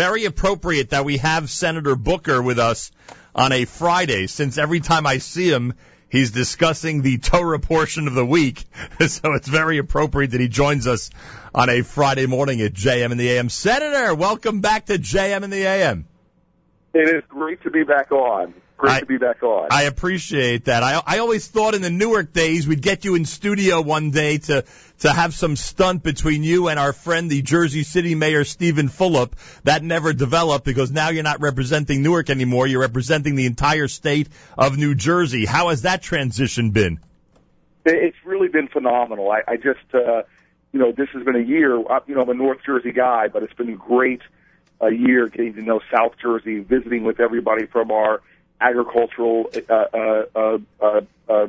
very appropriate that we have Senator Booker with us on a Friday, since every time I see him, he's discussing the Torah portion of the week. so it's very appropriate that he joins us on a Friday morning at JM in the AM. Senator, welcome back to JM in the AM. It is great to be back on. Great I- to be back on. I appreciate that. I I always thought in the Newark days we'd get you in studio one day to to have some stunt between you and our friend the Jersey City Mayor Steven Fulop. That never developed because now you're not representing Newark anymore. You're representing the entire state of New Jersey. How has that transition been? It's really been phenomenal. I, I just, uh, you know, this has been a year. uh, You know, I'm a North Jersey guy, but it's been a great uh, year getting to know South Jersey, visiting with everybody from our agricultural uh, uh, uh, uh, uh,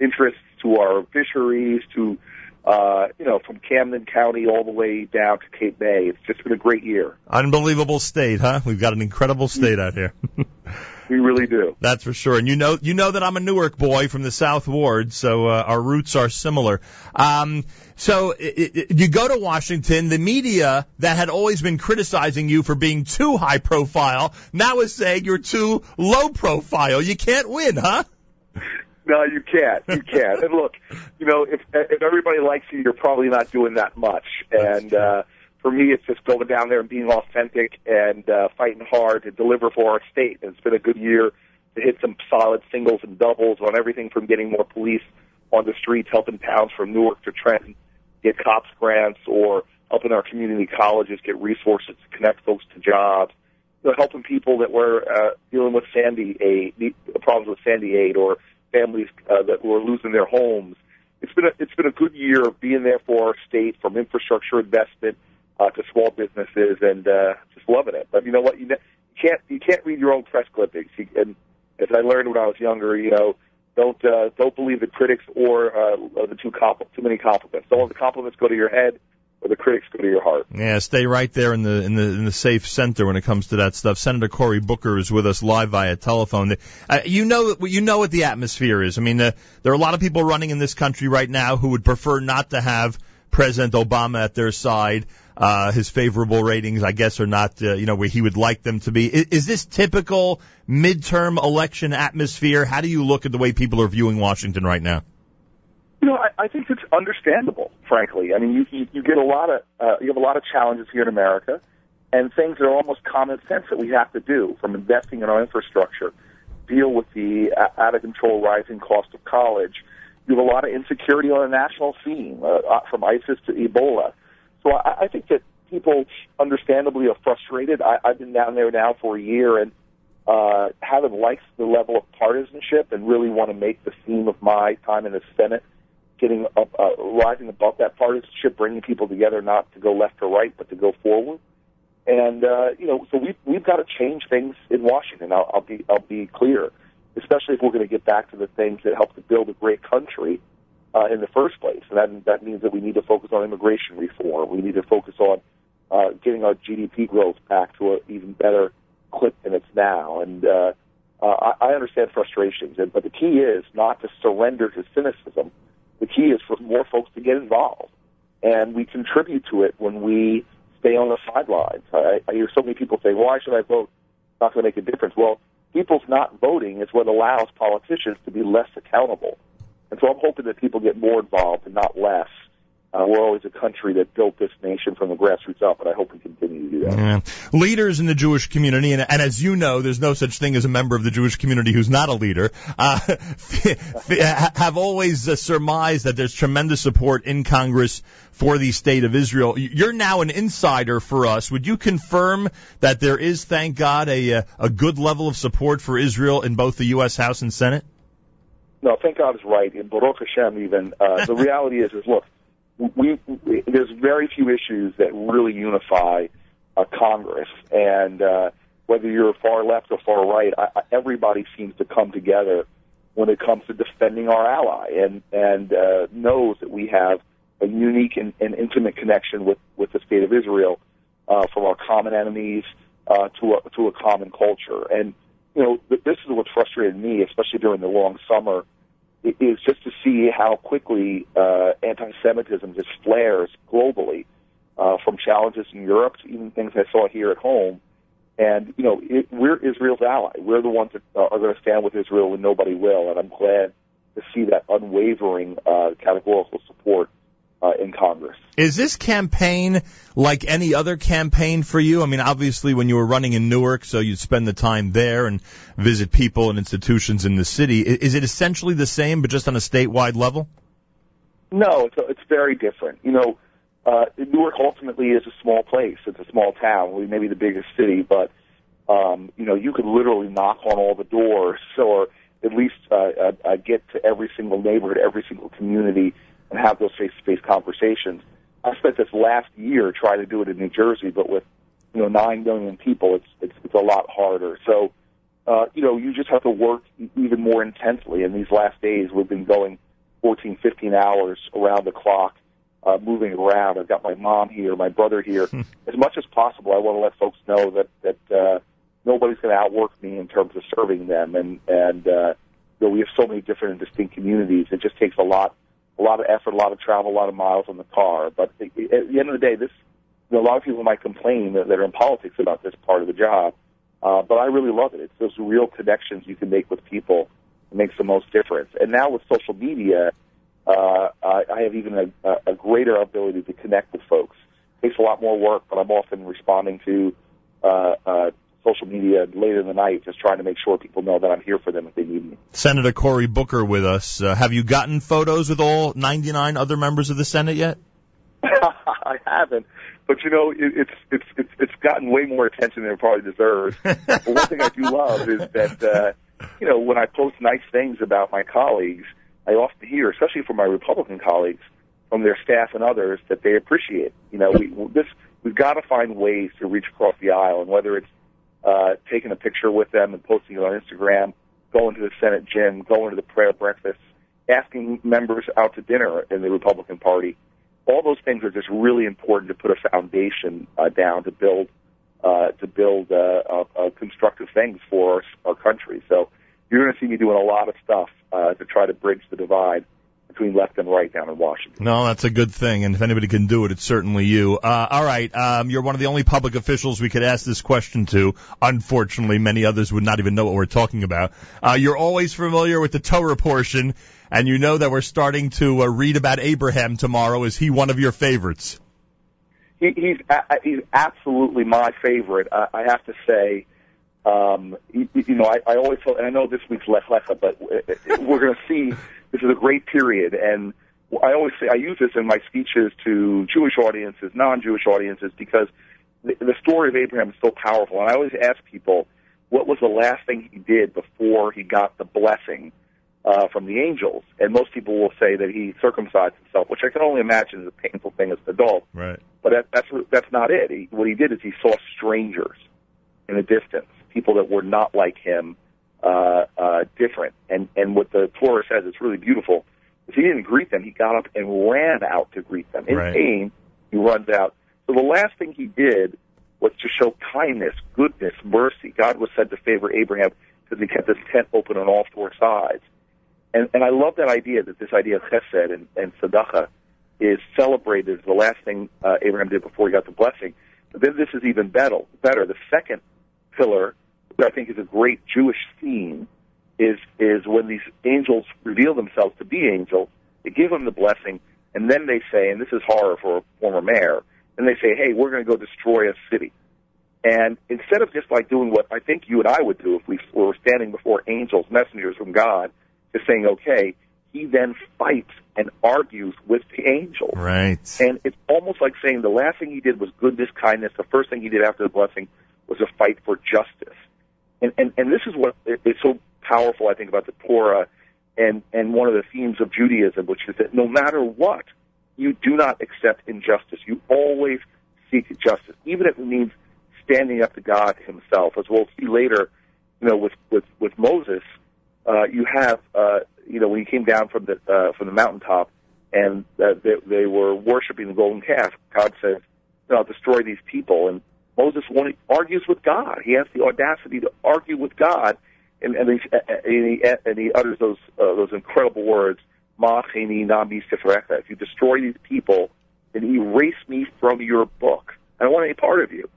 interests to our fisheries to, uh, you know, from Camden County all the way down to Cape May. It's just been a great year. Unbelievable state, huh? We've got an incredible state out here. We really do. That's for sure. And you know, you know that I'm a Newark boy from the South Ward, so uh, our roots are similar. Um, so i i you go to Washington. The media that had always been criticizing you for being too high profile now is saying you're too low profile. You can't win, huh? No, you can't. You can't. and look, you know, if if everybody likes you, you're probably not doing that much. And uh, for me, it's just going down there and being authentic and uh, fighting hard to deliver for our state. And it's been a good year to hit some solid singles and doubles on everything from getting more police on the streets, helping towns from Newark to Trenton get cops grants, or helping our community colleges get resources to connect folks to jobs. You know, helping people that were uh, dealing with Sandy aid, problems with Sandy aid, or families uh, that were losing their homes. It's been a, it's been a good year of being there for our state, from infrastructure investment uh, to small businesses, and uh, just loving it. But you know what? You, ne- you can't you can't read your own press clippings. You, and as I learned when I was younger, you know, don't uh, don't believe the critics or uh, the too compl- too many compliments. Don't let the compliments go to your head, or the critics go to your heart. Yeah, stay right there in the in the in the safe center when it comes to that stuff. Senator Cory Booker is with us live via telephone. Uh, you know you know what the atmosphere is. I mean, uh, there are a lot of people running in this country right now who would prefer not to have President Obama at their side. Uh, his favorable ratings, I guess, are not, uh, you know, where he would like them to be. Is, is this typical midterm election atmosphere? How do you look at the way people are viewing Washington right now? You know, I, I think it's understandable, frankly. I mean, you, you, you get a lot of uh, you have a lot of challenges here in America, and things that are almost common sense that we have to do, from investing in our infrastructure, deal with the uh, out of control rising cost of college. You have a lot of insecurity on a national scene, uh, uh, from ISIS to Ebola. So I, I think that people understandably are frustrated. I, I've been down there now for a year and uh, haven't liked the level of partisanship and really want to make the theme of my time in the Senate getting up, uh, rising above that partisanship, bringing people together, not to go left or right, but to go forward. And uh, you know, so we've we've got to change things in Washington. I'll, I'll be I'll be clear, especially if we're going to get back to the things that help to build a great country uh, in the first place. And that that means that we need to focus on immigration reform. We need to focus on uh, getting our GDP growth back to an even better clip than it's now. And uh, uh, I, I understand frustrations, and, but the key is not to surrender to cynicism. The key is for more folks to get involved, and we contribute to it when we stay on the sidelines. I, I hear so many people say, "Why should I vote? It's not going to make a difference." Well, people's not voting is what allows politicians to be less accountable, and so I'm hoping that people get more involved and not less. Uh, we're always a country that built this nation from the grassroots up, and I hope we continue to do that. Yeah. Leaders in the Jewish community, and, and as you know, there's no such thing as a member of the Jewish community who's not a leader, uh, have always uh, surmised that there's tremendous support in Congress for the state of Israel. You're now an insider for us. Would you confirm that there is, thank God, a, uh, a good level of support for Israel in both the U.S. House and Senate? No, thank God is right. In Baruch Hashem, even uh, the reality is, is look, we, we there's very few issues that really unify uh, Congress, and uh, whether you're far left or far right, I, everybody seems to come together when it comes to defending our ally, and and uh, knows that we have a unique and, and intimate connection with with the state of Israel, uh, from our common enemies uh, to a, to a common culture, and you know th- this is what frustrated me, especially during the long summer is just to see how quickly uh, anti-Semitism just flares globally. uh, from challenges in Europe to even things I saw here at home. And you know, it, we're Israel's ally. We're the ones that uh, are going to stand with Israel when nobody will. And I'm glad to see that unwavering uh, categorical support. Is this campaign like any other campaign for you? I mean, obviously, when you were running in Newark, so you'd spend the time there and visit people and institutions in the city. Is it essentially the same, but just on a statewide level? No, it's it's very different. You know, uh, Newark ultimately is a small place. It's a small town. We may be the biggest city, but um, you know, you could literally knock on all the doors, or at least uh, uh, uh, get to every single neighborhood, every single community, and have those face-to-face conversations. I spent this last year trying to do it in New Jersey, but with you know nine million people, it's it's, it's a lot harder. So, uh, you know, you just have to work even more intensely. In these last days, we've been going 14, 15 hours around the clock uh, moving around. I've got my mom here, my brother here. Hmm. as much as possible, I want to let folks know that that uh, nobody's going to outwork me in terms of serving them, and and uh, you know, we have so many different and distinct communities. It just takes a lot, a lot of effort, a lot of travel, a lot of miles in the car. But at the end of the day, this you know, a lot of people might complain that, are in politics about this part of the job, uh, but I really love it. It's those real connections you can make with people that makes the most difference. And now with social media uh, I, I have even a, a greater ability to connect with folks. It takes a lot more work, but I'm often responding to uh, uh, social media late in the night, just trying to make sure people know that I'm here for them if they need me. Senator Cory Booker with us. Uh, have you gotten photos with all 99 other members of the Senate yet? I haven't, but you know, it, it's it's it's it's gotten way more attention than it probably deserves. but one thing I do love is that uh, you know when I post nice things about my colleagues I often hear, especially from my Republican colleagues, from their staff and others, that they appreciate. You know, we this we've got to find ways to reach across the aisle, and whether it's uh, taking a picture with them and posting it on Instagram, going to the Senate gym, going to the prayer breakfast, asking members out to dinner in the Republican Party. All those things are just really important to put a foundation uh, down to build uh, to build uh, uh, uh, constructive things for our, our country. So you're going to see me doing a lot of stuff uh, to try to bridge the divide between left and right down in Washington. No, that's a good thing, and if anybody can do it, it's certainly you. Uh, all right, um, you're one of the only public officials we could ask this question to. Unfortunately, many others would not even know what we're talking about. Uh, you're always familiar with the Torah portion, and you know that we're starting to uh, read about Abraham tomorrow. Is he one of your favorites? He, he's a, he's absolutely my favorite. I, I have to say um, you, you know, I, I always felt, and I know this week's Lech Lecha, but we're going to see this is a great period. And I always say, I use this in my speeches to Jewish audiences, non-Jewish audiences, because the, the story of Abraham is so powerful. And I always ask people, what was the last thing he did before he got the blessing uh, from the angels? And most people will say that he circumcised himself, which I can only imagine is a painful thing as an adult. Right. But that, that's that's not it. He, what he did is he saw strangers in the distance people that were not like him uh, uh, different. And and what the Torah says, it's really beautiful. Is he didn't greet them; he got up and ran out to greet them. In right. pain, he runs out. So the last thing he did was to show kindness, goodness, mercy. God was said to favor Abraham because he kept his tent open on all four sides. And and I love that idea that this idea of chesed and, and tzedakah is celebrated as the last thing uh, Abraham did before he got the blessing. But then this is even better. Better. The second pillar I think is a great Jewish theme is is when these angels reveal themselves to be angels, they give them the blessing, and then they say, and this is horror for a former mayor, and they say, hey, we're going to go destroy a city. And instead of just like doing what I think you and I would do if we were standing before angels, messengers from God, just saying, okay, he then fights and argues with the angels. Right. And it's almost like saying the last thing he did was goodness, kindness. The first thing he did after the blessing was a fight for justice and, and, and this is what is so powerful, I think, about the Torah and, and one of the themes of Judaism, which is that no matter what, you do not accept injustice. You always seek justice, even if it means standing up to God Himself, as we'll see later. You know, with with with Moses, uh, you have uh, you know when he came down from the uh, from the mountaintop, and uh, they, they were worshiping the golden calf. God says, "I'll destroy these people," and Moses argues with God. He has the audacity to argue with God, and, and, he, and, he, and he utters those uh, those incredible words, If you destroy these people, and erase me from your book. I don't want any part of you.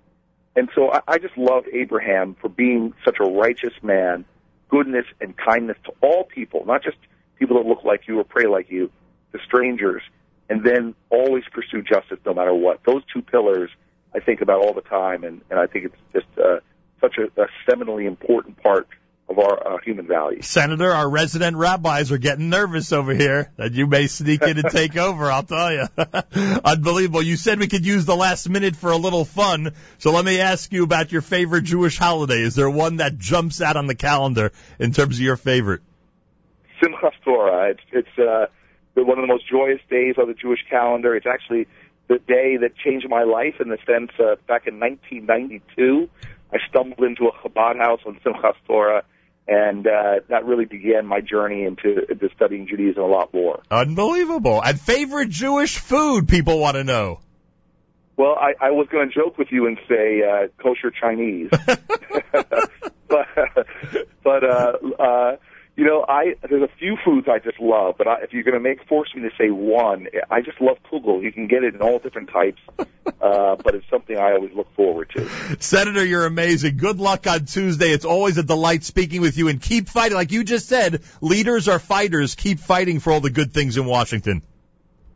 And so I, I just love Abraham for being such a righteous man, goodness and kindness to all people, not just people that look like you or pray like you, to strangers, and then always pursue justice no matter what. Those two pillars I think about all the time, and, and I think it's just uh, such a, a seminally important part of our uh, human values. Senator, our resident rabbis are getting nervous over here that you may sneak in and take over. I'll tell you, unbelievable. You said we could use the last minute for a little fun, so let me ask you about your favorite Jewish holiday. Is there one that jumps out on the calendar in terms of your favorite? Simchas Torah. It's it's uh, one of the most joyous days of the Jewish calendar. It's actually the day that changed my life in the sense uh, back in 1992. I stumbled into a Chabad house on Simchas Torah and uh, that really began my journey into, into studying Judaism a lot more. Unbelievable. And favorite Jewish food, people want to know. Well, I, I was going to joke with you and say uh, kosher Chinese, but but uh, uh, you know, I there's a few foods I just love, but I, if you're going to make force me to say one, I just love kugel. You can get it in all different types, uh, but it's something I always look forward to. Senator, you're amazing. Good luck on Tuesday. It's always a delight speaking with you, and keep fighting. Like you just said, leaders are fighters. Keep fighting for all the good things in Washington.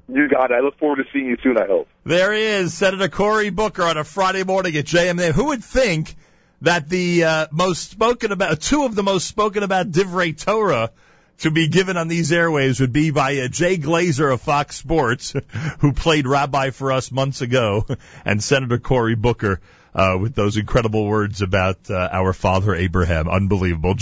You got it. I look forward to seeing you soon. I hope. There he is, Senator Cory Booker on a Friday morning at JMA. Who would think? That the uh, most spoken about, two of the most spoken about Divrei Torah to be given on these airwaves would be by uh, Jay Glazer of Fox Sports, who played rabbi for us months ago, and Senator Cory Booker uh, with those incredible words about uh, our father Abraham. Unbelievable.